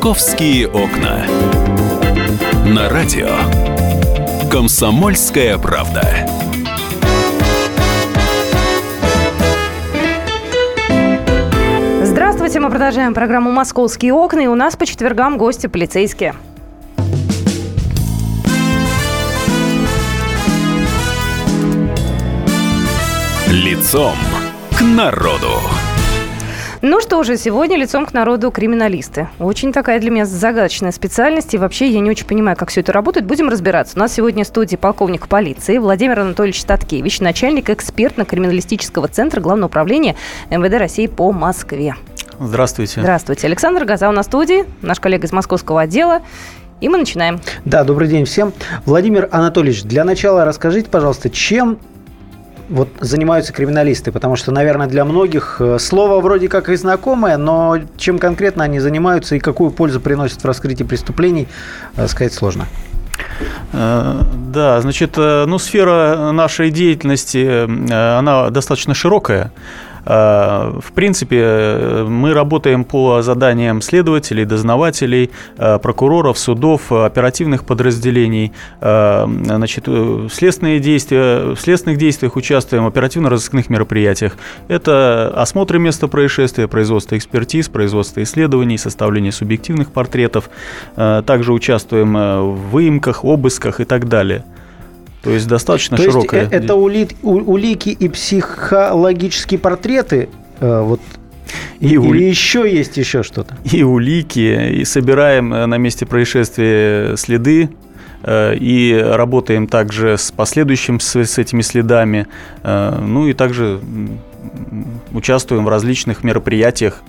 «Московские окна». На радио «Комсомольская правда». Здравствуйте, мы продолжаем программу «Московские окна», и у нас по четвергам гости полицейские. Лицом к народу. Ну что же, сегодня лицом к народу криминалисты. Очень такая для меня загадочная специальность, и вообще я не очень понимаю, как все это работает. Будем разбираться. У нас сегодня в студии полковник полиции Владимир Анатольевич Таткевич, начальник экспертно-криминалистического центра Главного управления МВД России по Москве. Здравствуйте. Здравствуйте. Александр Газа у нас в студии, наш коллега из московского отдела. И мы начинаем. Да, добрый день всем. Владимир Анатольевич, для начала расскажите, пожалуйста, чем вот занимаются криминалисты? Потому что, наверное, для многих э, слово вроде как и знакомое, но чем конкретно они занимаются и какую пользу приносят в раскрытии преступлений, э, сказать сложно. Э, да, значит, ну, сфера нашей деятельности, она достаточно широкая. Э, в принципе, мы работаем по заданиям следователей, дознавателей, э, прокуроров, судов, оперативных подразделений. Э, значит, следственные действия, в следственных действиях участвуем в оперативно-розыскных мероприятиях. Это осмотры места происшествия, производство экспертиз, производство исследований, составление субъективных портретов. Также участвуем в выемках, обысках и так далее. То есть достаточно То широкая. Есть это ули, улики и психологические портреты, э, вот и Или ули... еще есть еще что-то? И улики, и собираем э, на месте происшествия следы, э, и работаем также с последующим с, с этими следами, ну и также участвуем в различных мероприятиях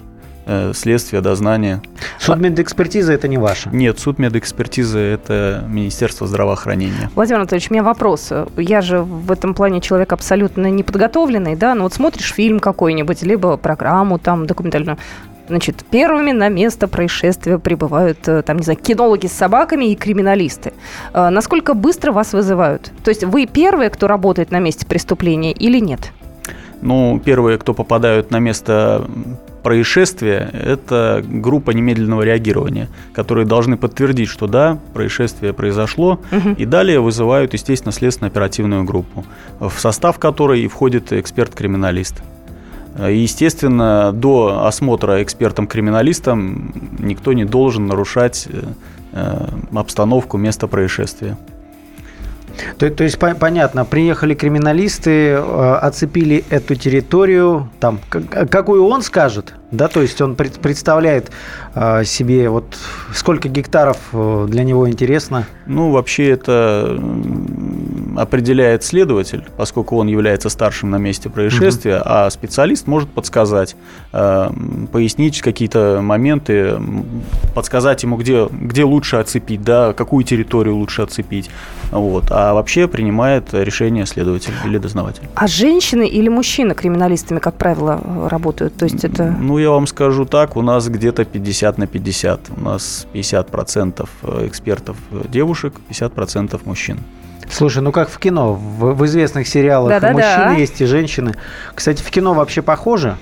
Э, следствие, дознание. Судмедэкспертиза это не ваша? Нет, судмедэкспертиза это Министерство здравоохранения. Владимир Анатольевич, у меня вопрос. Я же в этом плане человек абсолютно неподготовленный, да, но вот смотришь фильм какой-нибудь, либо программу там документальную, Значит, первыми на место происшествия прибывают, э, там, не знаю, кинологи с собаками и криминалисты. Э, насколько быстро вас вызывают? То есть вы первые, кто работает на месте преступления или нет? Ну, первые, кто попадают на место происшествия – это группа немедленного реагирования, которые должны подтвердить, что да, происшествие произошло, угу. и далее вызывают, естественно, следственно-оперативную группу, в состав которой входит эксперт-криминалист. естественно, до осмотра экспертом-криминалистом никто не должен нарушать э, обстановку места происшествия. То, то есть по, понятно, приехали криминалисты, э, оцепили эту территорию, там, как, какую он скажет, да, то есть он пред, представляет э, себе вот сколько гектаров э, для него интересно. Ну, вообще это определяет следователь, поскольку он является старшим на месте происшествия, угу. а специалист может подсказать, э, пояснить какие-то моменты, подсказать ему, где, где лучше оцепить, да, какую территорию лучше оцепить. Вот. А вообще принимает решение следователь или дознаватель. А женщины или мужчины криминалистами, как правило, работают? То есть это... Ну, я вам скажу так, у нас где-то 50 на 50. У нас 50% экспертов девушек, 50% мужчин. Слушай, ну как в кино, в, в известных сериалах да, и да, мужчины да. есть, и женщины. Кстати, в кино вообще похоже?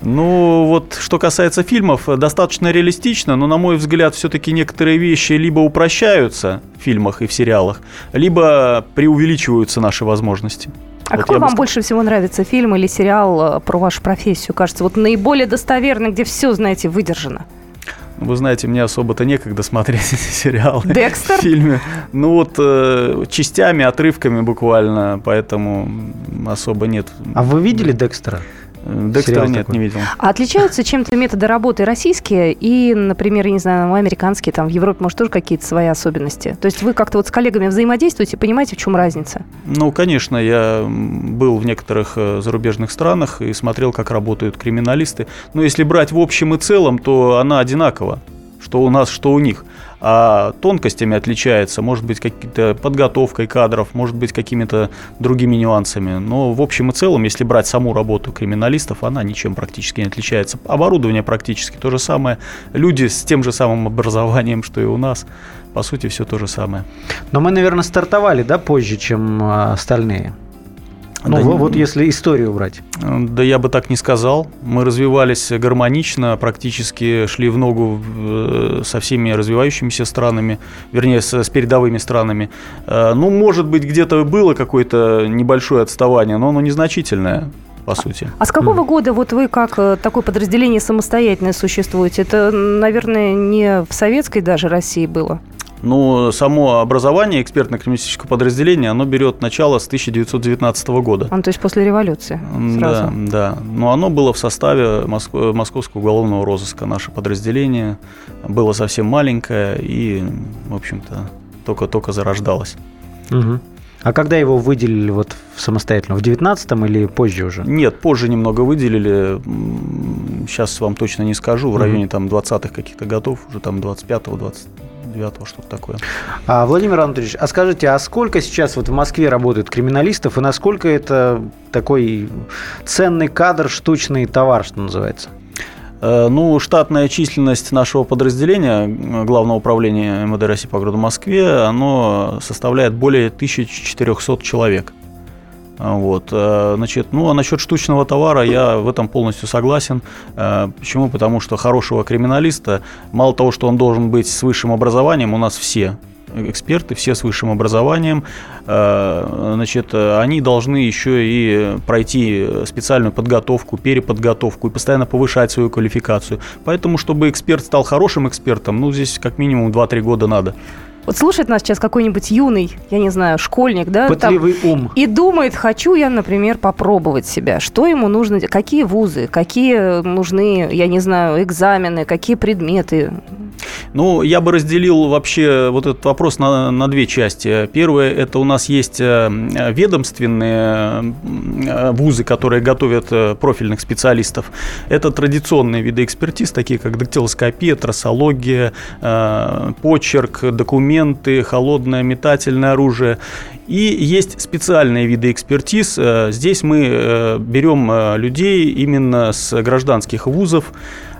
Ну, вот что касается фильмов, достаточно реалистично, но, на мой взгляд, все-таки некоторые вещи либо упрощаются в фильмах и в сериалах, либо преувеличиваются наши возможности. А вот какой вам больше всего нравится фильм или сериал э, про вашу профессию? Кажется, вот наиболее достоверный, где все, знаете, выдержано. Вы знаете, мне особо-то некогда смотреть сериалы. Декстер? В фильме. Ну вот э, частями, отрывками буквально, поэтому особо нет. А вы видели Декстера? Декстера нет, такой. не видел. А отличаются чем-то методы работы российские и, например, я не знаю, американские, там в Европе, может, тоже какие-то свои особенности? То есть вы как-то вот с коллегами взаимодействуете, понимаете, в чем разница? Ну, конечно, я был в некоторых э, зарубежных странах и смотрел, как работают криминалисты. Но если брать в общем и целом, то она одинакова, что у нас, что у них а тонкостями отличается, может быть, какой-то подготовкой кадров, может быть, какими-то другими нюансами. Но в общем и целом, если брать саму работу криминалистов, она ничем практически не отличается. Оборудование практически то же самое, люди с тем же самым образованием, что и у нас. По сути, все то же самое. Но мы, наверное, стартовали, да, позже, чем а, остальные. Ну, Да вот если историю брать. Да я бы так не сказал. Мы развивались гармонично, практически шли в ногу э, со всеми развивающимися странами, вернее, с, с передовыми странами. Э, Ну, может быть, где-то было какое-то небольшое отставание, но оно незначительное, по сути. А с какого года вот вы как э, такое подразделение самостоятельное существуете? Это, наверное, не в советской даже России было. Но само образование экспертно-криминалистического подразделения, оно берет начало с 1919 года. А, то есть после революции сразу. Да, да. Но оно было в составе Моско- Московского уголовного розыска. Наше подразделение было совсем маленькое и, в общем-то, только-только зарождалось. Мгм. А когда его выделили вот самостоятельно? В 19-м или позже уже? Нет, позже немного выделили. Сейчас вам точно не скажу. В районе там 20-х каких-то годов, уже там 25-го, 29-го, что-то такое. А, Владимир Анатольевич, а скажите, а сколько сейчас вот в Москве работает криминалистов и насколько это такой ценный кадр, штучный товар, что называется? Э, Ну, штатная численность нашего подразделения Главного управления МВД России по городу Москве, оно составляет более 1400 человек. Вот, э, значит, ну а насчет штучного товара я в этом полностью согласен. Э, Почему? Потому что хорошего криминалиста, мало того, что он должен быть с высшим образованием, у нас все эксперты, все с высшим образованием, э, значит, они должны еще и пройти специальную подготовку, переподготовку и постоянно повышать свою квалификацию. Поэтому, чтобы эксперт стал хорошим экспертом, ну, здесь как минимум 2-3 года надо. Вот слушает нас сейчас какой-нибудь юный, я не знаю, школьник, да, там, Пытливый ум. и думает, хочу я, например, попробовать себя. Что ему нужно, какие вузы, какие нужны, я не знаю, экзамены, какие предметы. Ну, я бы разделил вообще вот этот вопрос на, на две части. Первое, это у нас есть э, ведомственные э, вузы, которые готовят э, профильных специалистов. Это традиционные виды экспертиз, такие как дактилоскопия, трассология, почерк, документы, холодное метательное оружие. И есть специальные виды экспертиз. Э, Здесь мы э, берем э, людей именно с гражданских вузов.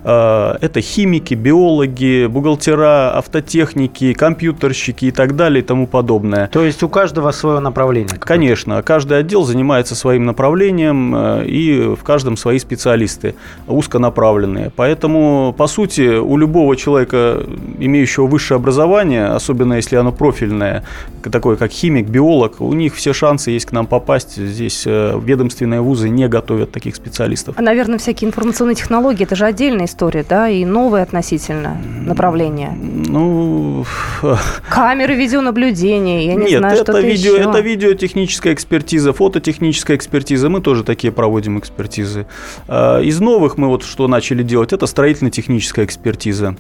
Э, Это химики, биологи, бухгалтера, автотехники, компьютерщики и так далее и тому подобное. То есть у каждого свое направление. какое-то. Конечно, каждый отдел занимается своим направлением, э, и в каждом свои специалисты узконаправленные. Поэтому, по сути, у любого человека, имеющего высшее образование, особенно если оно профильное, такое как химик, биолог, у них все шансы есть к нам попасть. Здесь э, ведомственные вузы не готовят таких специалистов. А, наверное, всякие информационные технологии, это же отдельная история, да, и новое относительно направление. Ну, Камеры видеонаблюдения, я не Нет, знаю, это, что-то видео, еще. это видеотехническая экспертиза, фототехническая экспертиза. Мы тоже такие проводим экспертизы. А, Из новых мы вот что начали делать, это строительно-техническая экспертиза.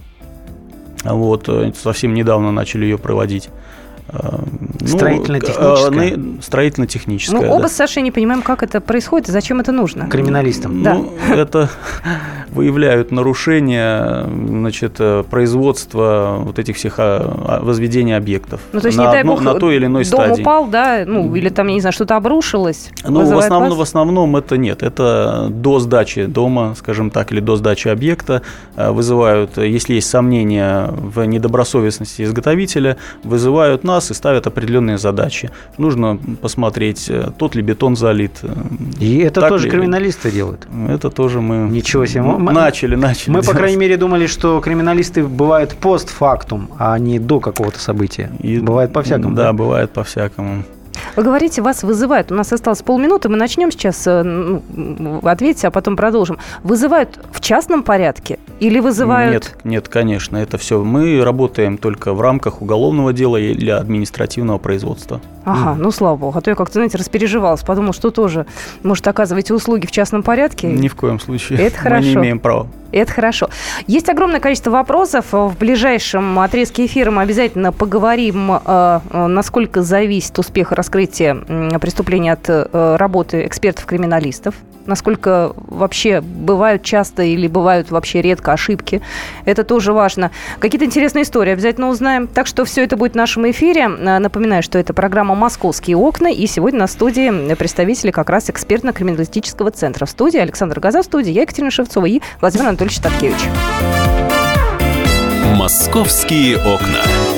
Вот, э, совсем недавно начали ее проводить. А, ну, Строительно-техническая? э, на- Строительно-техническая, Мы оба да. с Сашей не понимаем, как это происходит и зачем это нужно. Криминалистам. Да. Ну, это выявляют нарушения значит, э, производства вот этих всех а, а, возведения объектов Ну, то есть, на, не дай бог, на той или иной дом стадии. упал, да, ну, или там, я не знаю, что-то обрушилось. Ну, в основном, в вас? основном это нет. Это до сдачи дома, скажем так, или до сдачи объекта э, вызывают, если есть сомнения в недобросовестности изготовителя, вызывают нас и ставят определенные задачи. Нужно посмотреть, э, тот ли бетон залит. И это тоже ли- криминалисты делают. Это тоже мы Ничего себе. Мы- начали, начали. Мы, по делать. крайней мере, думали, что криминалисты бывают постфактум, а не до какого-то события. И- Бывает по-всякому. Да, бывает по-всякому. Вы говорите, вас вызывают. У нас осталось полминуты, мы начнем сейчас. э, ну, м, ответьте, а потом продолжим. Вызывают в частном порядке или вызывают... Нет, нет, конечно, это все. Мы работаем только в рамках уголовного дела или административного производства. Ага, ну слава богу. А то я как-то, знаете, распереживалась, подумал, что тоже, может, оказываете услуги в частном порядке. Ни в коем случае. Это Мы хорошо. не имеем права. Это хорошо. Есть огромное количество вопросов. В ближайшем отрезке эфира мы обязательно поговорим, э, э, насколько зависит успех раскрытия преступления от э, работы экспертов-криминалистов, насколько вообще бывают часто или бывают вообще редко ошибки. Это тоже важно. Какие-то интересные истории обязательно узнаем. Так что все это будет в нашем эфире. Э, Напоминаю, что это программа «Московские окна». И сегодня на студии представители как раз экспертно-криминалистического центра. В студии Александр Газа, в студии я, Екатерина Шевцова и Владимир Анатольевич Таткевич. «Московские окна».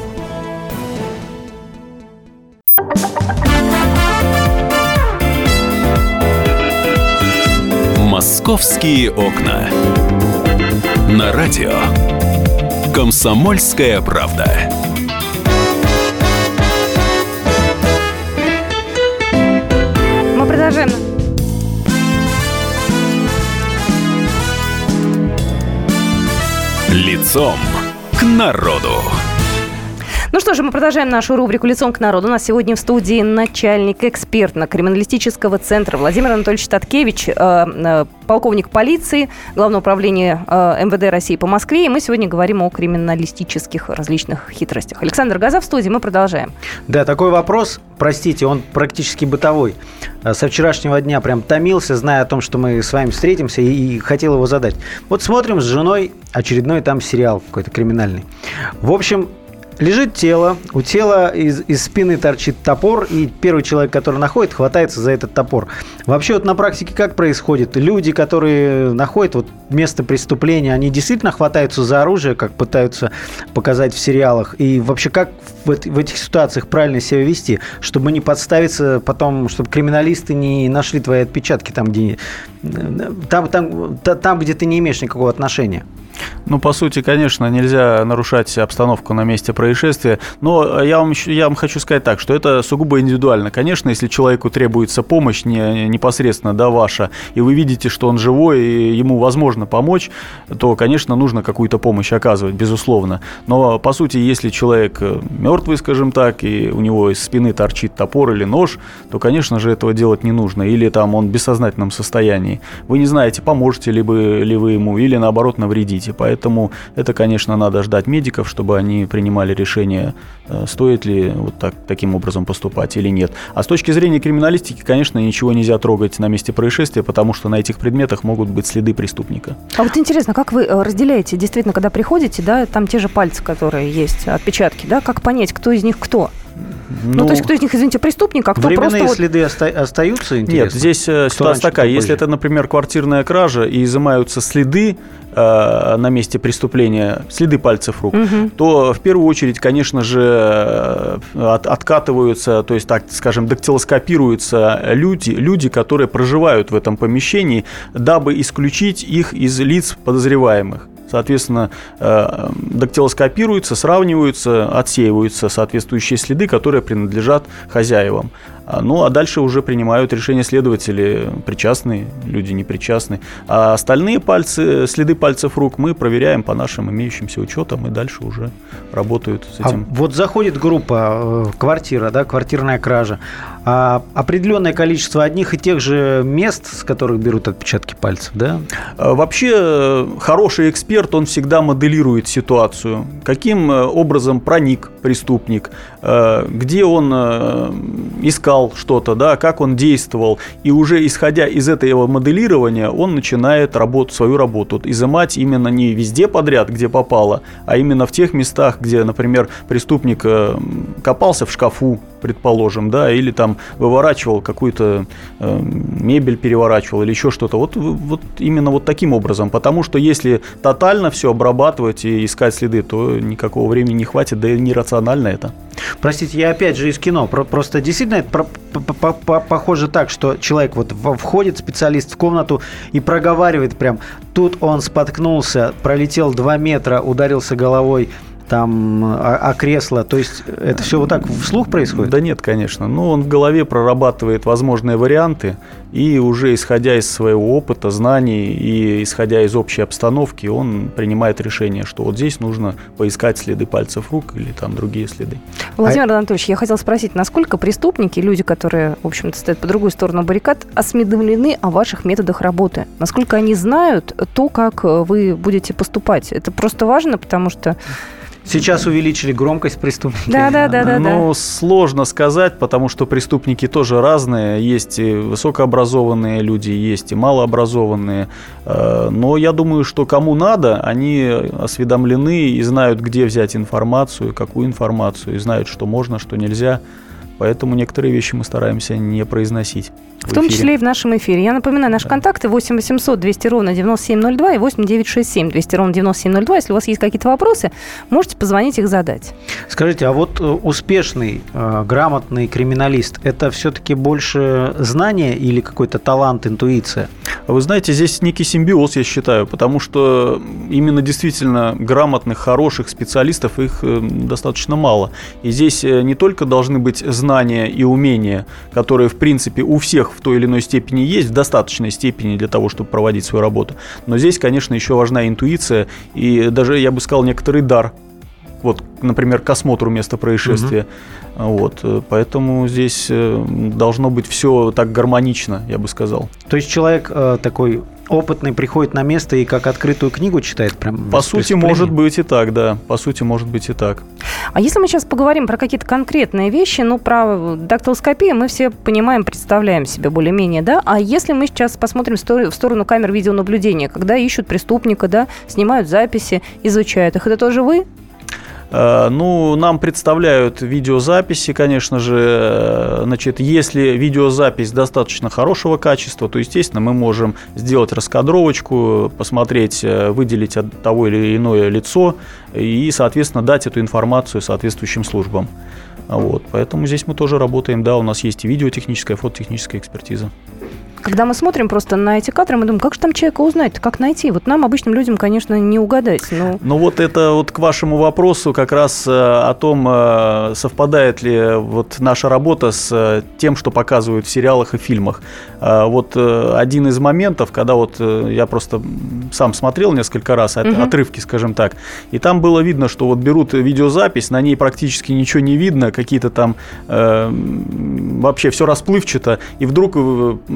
«Московские окна». На радио «Комсомольская правда». Мы продолжаем. Лицом к народу. Ну что же, мы продолжаем нашу рубрику «Лицом к народу». У нас сегодня в студии начальник экспертно-криминалистического центра Владимир Анатольевич Таткевич, э, э, полковник полиции, Главного управления э, МВД России по Москве. И мы сегодня говорим о криминалистических различных хитростях. Александр Газа в студии, мы продолжаем. Да, такой вопрос, простите, он практически бытовой. Со вчерашнего дня прям томился, зная о том, что мы с вами встретимся, и хотел его задать. Вот смотрим с женой очередной там сериал какой-то криминальный. В общем, Лежит тело, у тела из, из спины торчит топор, и первый человек, который находит, хватается за этот топор. Вообще вот на практике как происходит? Люди, которые находят вот место преступления, они действительно хватаются за оружие, как пытаются показать в сериалах? И вообще как в, в этих ситуациях правильно себя вести, чтобы не подставиться потом, чтобы криминалисты не нашли твои отпечатки там, где, там, там, та- там, где ты не имеешь никакого отношения? Ну, по сути, конечно, нельзя нарушать обстановку на месте происшествия, но я вам, я вам хочу сказать так, что это сугубо индивидуально. Конечно, если человеку требуется помощь не, непосредственно, да, ваша, и вы видите, что он живой, и ему возможно помочь, то, конечно, нужно какую-то помощь оказывать, безусловно. Но, по сути, если человек мертвый, скажем так, и у него из спины торчит топор или нож, то, конечно же, этого делать не нужно. Или там он в бессознательном состоянии. Вы не знаете, поможете ли вы, ли вы ему, или наоборот навредите. Поэтому это, конечно, надо ждать медиков, чтобы они принимали решение, э, стоит ли вот так, таким образом поступать или нет. А с точки зрения криминалистики, конечно, ничего нельзя трогать на месте происшествия, потому что на этих предметах могут быть следы преступника. А вот интересно, как вы э, разделяете, действительно, когда приходите, да, там те же пальцы, которые есть, отпечатки, да, как понять, кто из них кто? Ну, то есть, кто из них, извините, преступник, а кто Временные просто вот... следы оста- остаются, интересно? Нет, здесь э, Кто ситуация такая. Если это, например, квартирная кража и изымаются следы э, на месте преступления, следы пальцев рук, Мгм. то в первую очередь, конечно же, э, от- откатываются, то есть, так скажем, дактилоскопируются люди, люди, которые проживают в этом помещении, дабы исключить их из лиц подозреваемых. Соответственно, э, дактилоскопируются, сравниваются, отсеиваются соответствующие следы, которые принадлежат хозяевам. А, Ну, а дальше уже принимают решение следователи, причастные, люди непричастные. А остальные пальцы, следы пальцев рук мы проверяем по нашим имеющимся учетам, и дальше уже работают с А этим. вот заходит группа, э, квартира, да, квартирная кража. А определенное количество одних и тех же мест, с которых берут отпечатки пальцев, да? А, Вообще, э, хороший эксперт, он всегда моделирует ситуацию. Каким э, образом проник преступник, где он э, искал что-то, да, как он действовал. И уже исходя из этого моделирования, он начинает работу, свою работу изымать именно не везде подряд, где попало, а именно в тех местах, где, например, преступник э, копался в шкафу, предположим, да, или там выворачивал какую-то э, мебель, переворачивал или еще что-то. Вот, вот именно вот таким образом. Потому что если тотально все обрабатывать и искать следы, то никакого времени не хватит, да и нерационально это. Простите, я опять же из кино. Про- Просто действительно это похоже так, что человек вот входит, специалист в комнату и проговаривает прям. Тут он споткнулся, пролетел 2 метра, ударился головой там о, о кресло. То есть это все вот так вслух происходит? Да нет, конечно. Ну, он в голове прорабатывает возможные варианты, и уже исходя из своего опыта, знаний и исходя из общей обстановки, он принимает решение, что вот здесь нужно поискать следы пальцев рук или там другие следы. Владимир Анатольевич, я хотела спросить, насколько преступники, люди, которые, в общем-то, стоят по другую сторону баррикад, осведомлены о ваших методах работы? Насколько они знают то, как э, вы будете поступать? Это просто важно, потому что Сейчас увеличили громкость преступников. Да, да, да, да. Ну, сложно сказать, потому что преступники тоже разные. Есть и высокообразованные люди, есть и малообразованные. Э, Но я думаю, что кому надо, они осведомлены и знают, где взять информацию, какую информацию, и знают, что можно, что нельзя. Поэтому некоторые вещи мы стараемся не произносить. В том числе и в нашем эфире. Я напоминаю, наши контакты 8 800 200 ровно 9702 и 8 967 200 ровно 9702. Если у вас есть какие-то вопросы, можете позвонить их задать. Скажите, а вот э, успешный, э, грамотный криминалист – это все-таки больше знание или какой-то талант, интуиция? Вы знаете, здесь некий симбиоз, я считаю, потому что именно действительно грамотных, хороших специалистов их э, достаточно мало. И здесь не только должны быть знания и умения, которые, в принципе, у всех в той или иной степени есть, в достаточной степени для того, чтобы проводить свою работу. Но здесь, конечно, еще важна интуиция и даже, я бы сказал, некоторый дар. Вот, например, к осмотру места происшествия. Вот, э, поэтому здесь э, должно быть все так гармонично, я бы сказал. То есть человек э, такой опытный приходит на место и как открытую книгу читает прям По сути, может быть и так, да. По сути, может быть и так. А если мы сейчас поговорим про какие-то конкретные вещи, ну, про дактилоскопию мы все понимаем, представляем себе более-менее, да? А если мы сейчас посмотрим в сторону, в сторону камер видеонаблюдения, когда ищут преступника, да, снимают записи, изучают их, это тоже вы? Э, Ну, нам представляют видеозаписи, конечно же. Э, Значит, если видеозапись достаточно хорошего качества, то, естественно, мы можем сделать раскадровочку, посмотреть, э, выделить от того или иное лицо и, соответственно, дать эту информацию соответствующим службам. Вот, поэтому здесь мы тоже работаем, да, у нас есть и видеотехническая, и фототехническая экспертиза. Когда мы смотрим просто на эти кадры, мы думаем, как же там человека узнать, как найти? Вот нам, обычным людям, конечно, не угадать, но... Ну вот это вот к вашему вопросу как раз э, о том, э, совпадает ли вот наша работа с э, тем, что показывают в сериалах и фильмах. Вот один из моментов, когда вот я просто сам смотрел несколько раз Мгм. отрывки, скажем так, и там было видно, что вот берут видеозапись, на ней практически ничего не видно, какие-то там э, вообще все расплывчато, и вдруг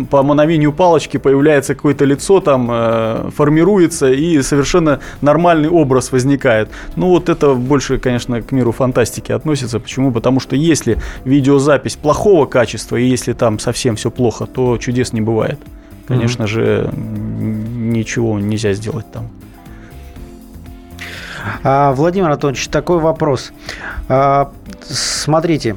по мановению палочки появляется какое-то лицо там, э, формируется, и совершенно нормальный образ возникает. Ну вот это больше, конечно, к миру фантастики относится. Почему? Потому что если видеозапись плохого качества, и если там совсем все плохо, то чудес не бывает. Конечно же, м, ничего нельзя сделать там. А, Владимир Анатольевич, такой вопрос. А, Смотрите,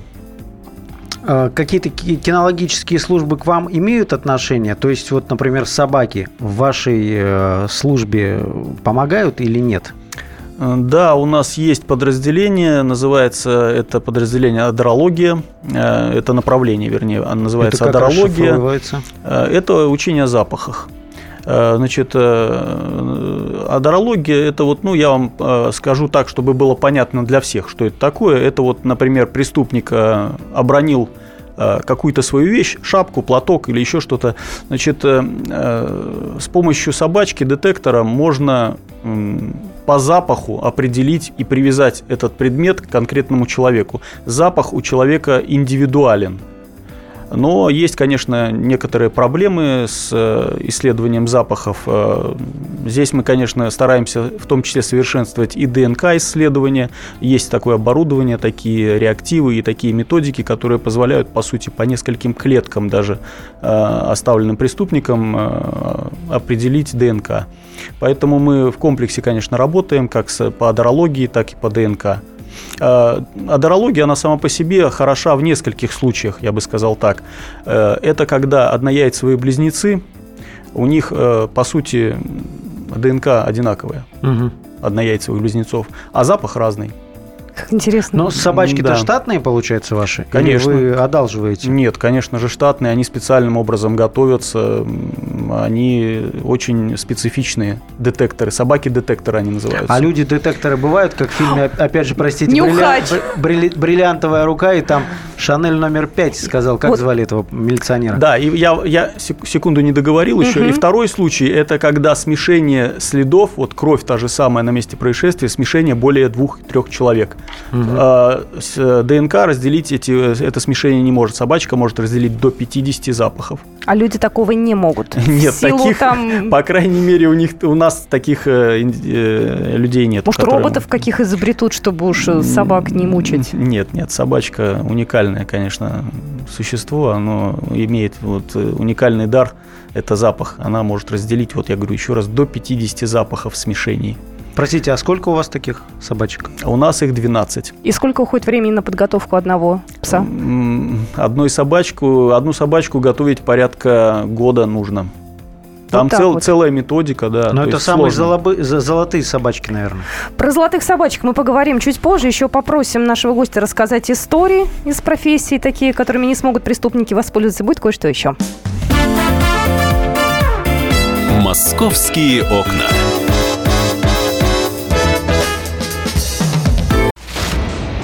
какие-то ки- кинологические службы к вам имеют отношение? То есть, вот, например, собаки в вашей э, службе помогают или нет? Э, Да, у нас есть подразделение, называется это подразделение адрология, э, это направление, вернее, оно называется Это адрология. Э, Это учение о запахах. Э, Значит, э, адрология, это вот, ну, я вам э, скажу так, чтобы было понятно для всех, что это такое. Это вот, например, преступник э, обронил э, какую-то свою вещь, шапку, платок или еще что-то. Значит, э, э, с помощью собачки, детектора можно по запаху определить и привязать этот предмет к конкретному человеку. Запах у человека индивидуален. Но есть, конечно, некоторые проблемы с э, исследованием запахов. Э, Здесь мы, конечно, стараемся в том числе совершенствовать и ДНК-исследования. Есть такое оборудование, такие реактивы и такие методики, которые позволяют, по сути, по нескольким клеткам даже э, оставленным преступникам определить ДНК. Поэтому мы в комплексе, конечно, работаем как по адрологии, так и по ДНК. Э, Адрология, она сама по себе хороша в нескольких случаях, я бы сказал так. Э, Это когда однояйцевые близнецы, у них, э, по сути, ДНК одинаковая, Мгм. однояйцевых близнецов, а запах разный. Как интересно. Но собачки-то Да. штатные, получается, ваши? Или Конечно. вы одалживаете? Нет, конечно же, штатные, они специальным образом готовятся, они очень специфичные детекторы, собаки-детекторы они называются. А люди-детекторы бывают, как в фильме, оп- опять же, простите, брилля- брилли- бриллиантовая рука, и там Шанель номер пять сказал, как Вот. звали этого милиционера? Да, и я, я сек- секунду не договорил еще. Мгм. И второй случай – это когда смешение следов, вот кровь та же самая на месте происшествия, смешение более двух-трех человек. С- ДНК разделить эти, это смешение не может. Собачка может разделить до 50 запахов. А люди такого не могут. Нет, таких, там... по крайней мере, у них у нас таких э, э, людей нет. Может, которые- роботов каких изобретут, чтобы уж э, собак не мучить? Нет, нет, собачка уникальное, конечно, существо. Оно имеет вот э, уникальный дар. Это запах. Она может разделить, вот я говорю еще раз, до 50 запахов смешений. Простите, а сколько у вас таких собачек? У нас их 12. И сколько уходит времени на подготовку одного пса? Одной собачку, одну собачку готовить порядка года нужно. Там так цел- вот. целая методика, да. Но то это самые золобы- золотые собачки, наверное. Про золотых собачек мы поговорим чуть позже. Еще попросим нашего гостя рассказать истории из профессий, такие, которыми не смогут преступники воспользоваться. Будет кое-что еще. «Московские окна».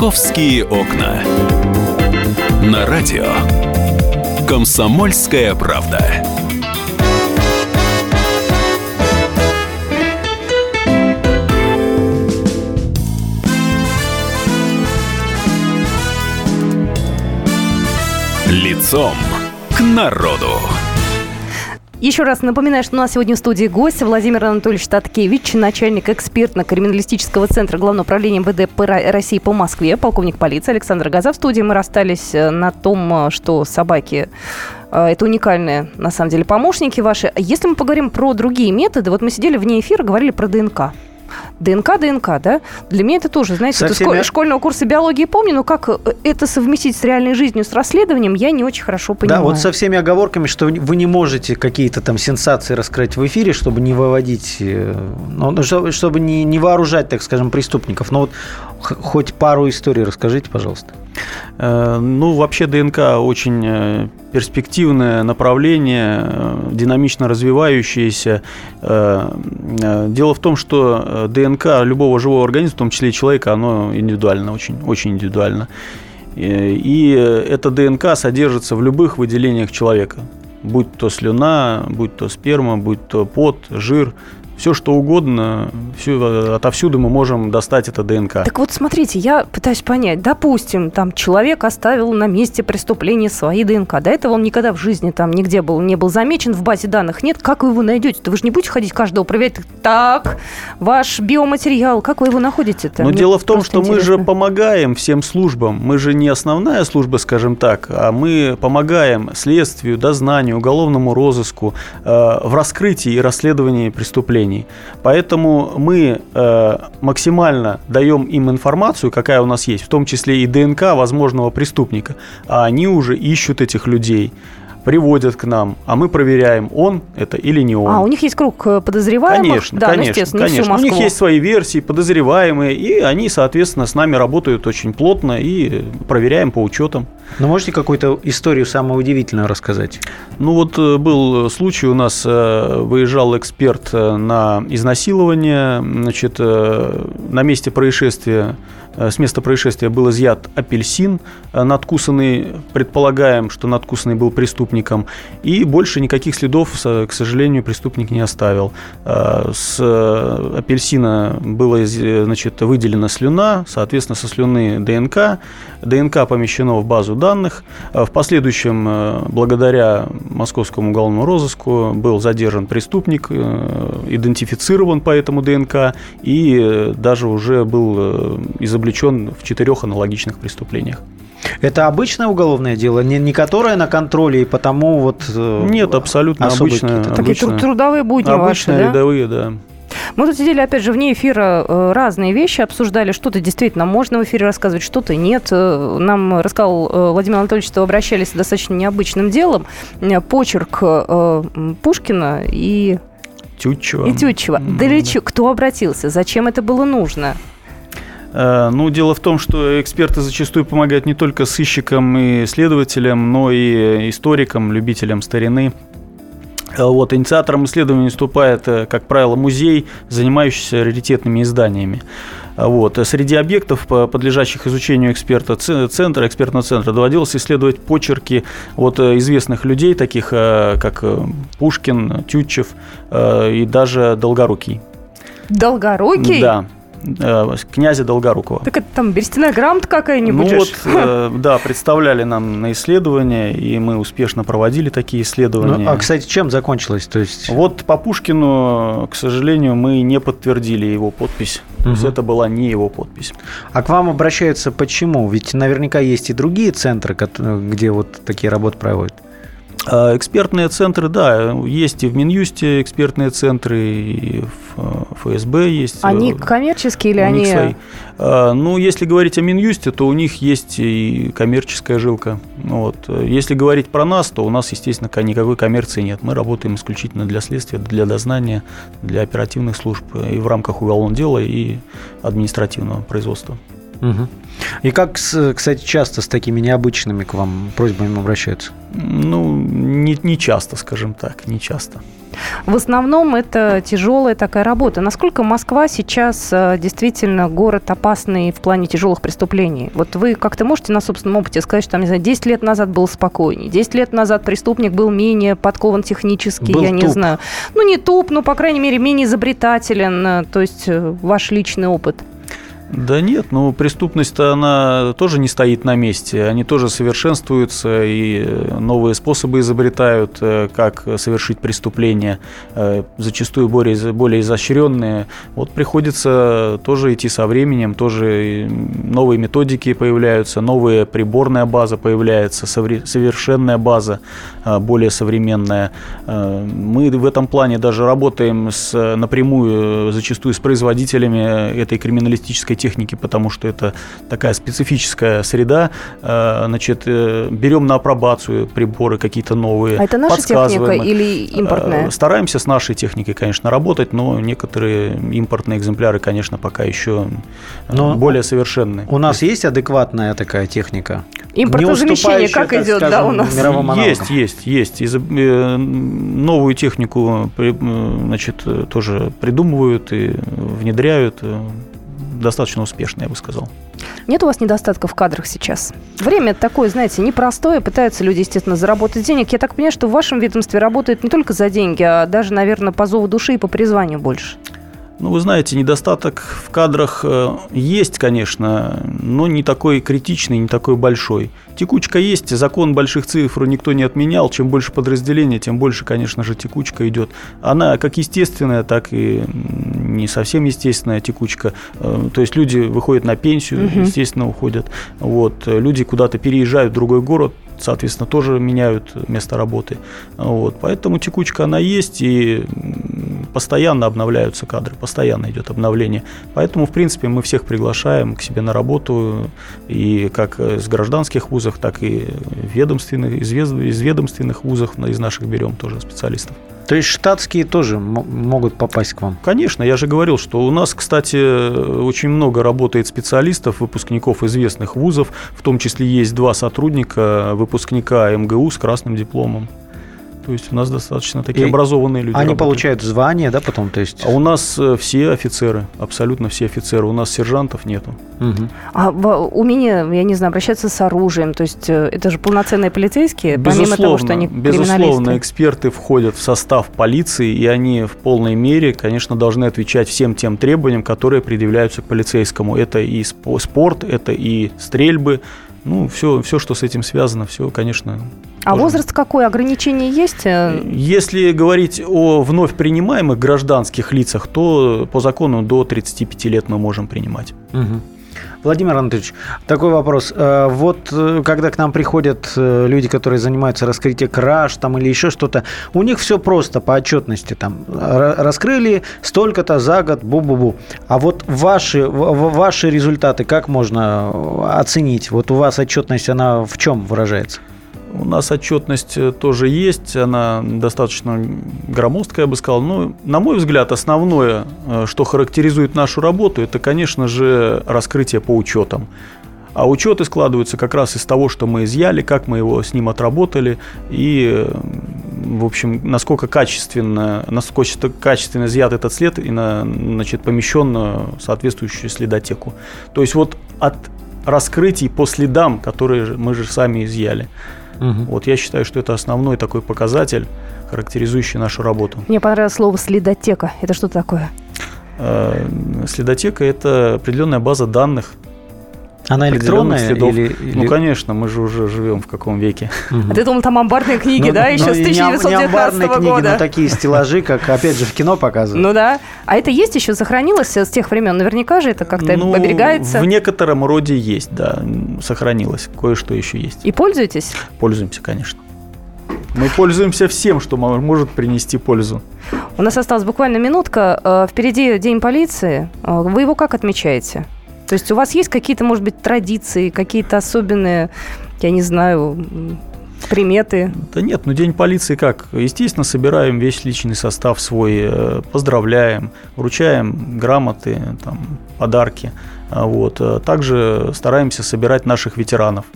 «Московские окна». На радио. «Комсомольская правда». Лицом к народу. Еще раз напоминаю, что у нас сегодня в студии гость Владимир Анатольевич Таткевич, начальник экспертно-криминалистического центра Главного управления МВД России по Москве, полковник полиции Александр Газа в студии. Мы расстались э, на том, э, что собаки э, это уникальные, на самом деле, помощники ваши. Если мы поговорим про другие методы, вот мы сидели вне эфира, говорили про ДНК. ДНК, ДНК, да? Для меня это тоже, знаете, Со это всеми- шко- школьного курса биологии помню, но как э, это совместить с реальной жизнью, с расследованием, я не очень хорошо понимаю. Да, вот со всеми оговорками, что вы не можете какие-то там сенсации раскрыть в эфире, чтобы не выводить, э, ну, ну, чтобы, не, не вооружать, так скажем, преступников. Но вот хоть пару историй расскажите, пожалуйста. Э, Ну, вообще ДНК очень перспективное направление, э, динамично развивающееся. Э, э, Дело в том, что ДНК любого живого организма, в том числе и человека, оно индивидуально, очень, очень индивидуально. И эта ДНК содержится в любых выделениях человека. Будь то слюна, будь то сперма, будь то пот, жир, все что угодно, всё, отовсюду мы можем достать это ДНК. Так вот, смотрите, я пытаюсь понять. Допустим, там человек оставил на месте преступления свои ДНК. До этого он никогда в жизни там нигде был, не был замечен, в базе данных нет. Как вы его найдете-то? Вы же не будете ходить каждого проверять. Так, ваш биоматериал, как вы его находите-то? Но Мне дело в том, что мы же интересно. помогаем всем службам. Мы же не основная служба, скажем так, а мы помогаем следствию, дознанию, уголовному розыску э, в раскрытии и расследовании преступлений. Поэтому мы э, максимально даем им информацию, какая у нас есть, в том числе и ДНК возможного преступника. А они уже ищут этих людей, приводят к нам, а мы проверяем, он это или не он. А, у них есть круг э, подозреваемых? Конечно, да, ну, конечно, естественно, всю конечно. У них есть свои версии, подозреваемые, и они, соответственно, с нами работают очень плотно и проверяем по учетам. Но можете какую-то историю самую удивительную рассказать? Ну вот э, был случай, у нас э, выезжал эксперт на изнасилование, значит, на месте происшествия, с места происшествия был изъят апельсин э, надкусанный, предполагаем, что надкусанный был преступником, и больше никаких следов, с- к сожалению, преступник не оставил. Э, С э, апельсина была значит, выделена слюна, соответственно, со слюны ДНК, ДНК помещено в базу данных. Э, В последующем, э, благодаря московскому уголовному розыску, был задержан преступник, э, идентифицирован по этому ДНК и э, даже уже был э, изобличен в четырех аналогичных преступлениях. Это обычное уголовное дело, не, не которое на контроле, и потому вот... э, Нет, абсолютно обычное. Такие обычное- тру- трудовые будни ваши, Обычные да? рядовые, да. Мы тут сидели, опять же, вне эфира э, разные вещи обсуждали. Что-то действительно можно в эфире рассказывать, что-то нет. Э, Нам рассказал Владимир Анатольевич, что обращались с достаточно необычным делом. Почерк Пушкина и Тютчева. И Тютчева. Для чё- Кто обратился? Зачем это было нужно? Э, Ну, дело в том, что эксперты зачастую помогают не только сыщикам и следователям, но и историкам, любителям старины. Э, Вот, инициатором исследования выступает, э, как правило, музей, занимающийся раритетными изданиями. Вот. Среди объектов, по- подлежащих изучению эксперта центра, экспертного центра, доводилось исследовать почерки вот, известных людей, таких как Пушкин, Тютчев и даже Долгорукий. Долгорукий? Да, князя Долгорукова. Так это там берестяная грамота какая-нибудь? Ну вот, э, да, представляли нам на исследования, и мы успешно проводили такие исследования. Ну, а, кстати, чем закончилось? То есть... Вот по Пушкину, к сожалению, мы не подтвердили его подпись. То есть это была не его подпись. А к вам обращаются почему? Ведь наверняка есть и другие центры, где вот такие работы проводят. А Экспертные центры, да, есть и в Минюсте экспертные центры, и в э, ФСБ есть. Они коммерческие или они... свои. А, Ну, если говорить о Минюсте, то у них есть и коммерческая жилка. Вот. Если говорить про нас, то у нас, естественно, ка- никакой коммерции нет. Мы работаем исключительно для следствия, для дознания, для оперативных служб и в рамках уголовного дела и административного производства. Мгм. И как, кстати, часто с такими необычными к вам просьбами обращаются? Ну, не, не часто, скажем так, не часто. В основном это тяжелая такая работа. Насколько Москва сейчас э, действительно город опасный в плане тяжелых преступлений? Вот вы как-то можете на собственном опыте сказать, что там, не знаю, 10 лет назад был спокойнее, 10 лет назад преступник был менее подкован технически, Был я не туп. знаю. Ну, не туп, но, по крайней мере, менее изобретателен. э, То есть э, ваш личный опыт. Да нет, ну преступность-то она тоже не стоит на месте, они тоже совершенствуются и э, новые способы изобретают, э, как совершить преступление, э, зачастую более, более изощренные. Вот приходится тоже идти со временем, тоже новые методики появляются, новая приборная база появляется, совершенная база, более современная. Мы в этом плане даже работаем с, напрямую, зачастую с производителями этой криминалистической техники, потому что это такая специфическая среда. Э, Значит, э, берем на апробацию приборы какие-то новые. А это наша техника или импортная? Э, Стараемся с нашей техникой, конечно, работать, но некоторые импортные экземпляры, конечно, пока еще Но более совершенные. У нас есть адекватная такая техника? Импортозамещение как идет, да, скажем, у нас? Есть, есть, есть. Из- э, новую технику значит, тоже придумывают и внедряют. Достаточно успешно, я бы сказал. Нет у вас недостатка в кадрах сейчас? Время такое, знаете, непростое. Пытаются люди, естественно, заработать денег. Я так понимаю, что в вашем ведомстве работают не только за деньги, а даже, наверное, по зову души и по призванию больше. Ну, вы знаете, недостаток в кадрах э, есть, конечно, но не такой критичный, не такой большой. Текучка есть, закон больших цифр никто не отменял. Чем больше подразделений, тем больше, конечно же, текучка идет. Она как естественная, так и не совсем естественная текучка. Э, То есть люди выходят на пенсию, Мгм. естественно, уходят. Вот. Люди куда-то переезжают в другой город, соответственно, тоже меняют место работы. Вот. Поэтому текучка она есть, и постоянно обновляются кадры, постоянно идет обновление. Поэтому, в принципе, мы всех приглашаем к себе на работу, и как из гражданских вузов, так и ведомственных, из, из ведомственных вузов из наших берем тоже специалистов. То есть штатские тоже могут попасть к вам? Конечно, я же говорил, что у нас, кстати, очень много работает специалистов, выпускников известных вузов, в том числе есть два сотрудника, выпускника МГУ с красным дипломом. То есть у нас достаточно такие И образованные люди. Они работают. получают звание, да, потом, то есть? А у нас э, все офицеры, абсолютно все офицеры. У нас сержантов нету. Мгм. А в- умение, я не знаю, обращаться с оружием, то есть э, это же полноценные полицейские, помимо того, что они безусловно, эксперты входят в состав полиции, и они в полной мере, конечно, должны отвечать всем тем требованиям, которые предъявляются к полицейскому. Это и спо- спорт, это и стрельбы, ну, все, все, что с этим связано, все, конечно. А тоже. возраст какой? Ограничения есть? Э, Если говорить о вновь принимаемых гражданских лицах, то по закону до 35 лет мы можем принимать. Мгм. Владимир Анатольевич, такой вопрос. Э, Вот э, когда к нам приходят э, люди, которые занимаются раскрытием краж там, или еще что-то, у них все просто по отчетности. Там, ра- раскрыли столько-то за год, бу-бу-бу. А вот ваши, ваши результаты как можно оценить? Вот у вас отчетность, она в чем выражается? У нас отчетность э, тоже есть, она достаточно громоздкая, я бы сказал. Но, на мой взгляд, основное, э, что характеризует нашу работу, это, конечно же, раскрытие по учетам. А учеты складываются как раз из того, что мы изъяли, как мы его с ним отработали и, в общем, насколько качественно, насколько качественно изъят этот след и на, значит, помещен в соответствующую следотеку. То есть вот от раскрытий по следам, которые мы же сами изъяли. Угу. Вот я считаю, что это основной такой показатель, характеризующий нашу работу. Мне понравилось слово следотека. Это что такое? Э, следотека – это определенная база данных, она электронная следов. Или, или... Ну, конечно, мы же уже живем в каком веке. А ты думал, там амбарные книги, ну, да, еще ну, с 1919 года? книги, но такие стеллажи, как, опять же, в кино показывают. Ну да. А это есть еще, сохранилось с тех времен? Наверняка же это как-то ну, оберегается? в некотором роде есть, да, сохранилось. Кое-что еще есть. И пользуетесь? Пользуемся, конечно. Мы пользуемся всем, что может принести пользу. У нас осталась буквально минутка. Э, впереди День полиции. Э, вы его как отмечаете? То есть у вас есть какие-то, может быть, традиции, какие-то особенные, я не знаю, приметы? Да нет, ну День полиции как? Естественно, собираем весь личный состав свой, э, поздравляем, вручаем грамоты, там, подарки. А вот. Э, также стараемся собирать наших ветеранов,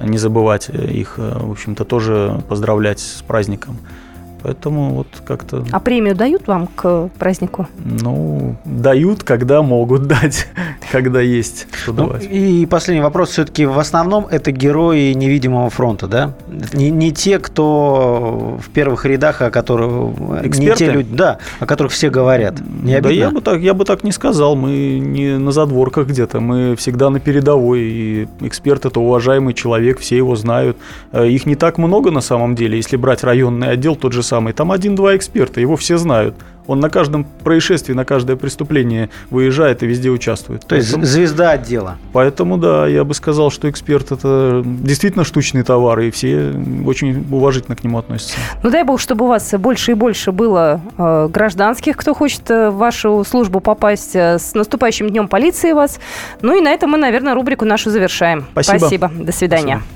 не забывать их, э, в общем-то, тоже поздравлять с праздником. Поэтому вот как-то... А премию дают вам к празднику? Ну, дают, когда могут дать, когда есть что ну, давать. И последний вопрос. Все-таки в основном это герои невидимого фронта, да? Не, не те, кто в первых рядах, о которых... Эксперты? Не те люди, да, о которых все говорят. Не обидно? Да я бы, так, я бы так не сказал. Мы не на задворках где-то. Мы всегда на передовой. И эксперт – это уважаемый человек, все его знают. Э, их не так много на самом деле. Если брать районный отдел, тот же самый самый. Там один-два эксперта, его все знают. Он на каждом происшествии, на каждое преступление выезжает и везде участвует. То Поэтому, есть звезда отдела. Поэтому, да, я бы сказал, что эксперт это действительно штучный товар, и все очень уважительно к нему относятся. Ну дай бог, чтобы у вас больше и больше было э, гражданских, кто хочет э, в вашу службу попасть. Э, с наступающим днем полиции вас. Ну и на этом мы, наверное, рубрику нашу завершаем. Спасибо. Спасибо. До свидания. Спасибо.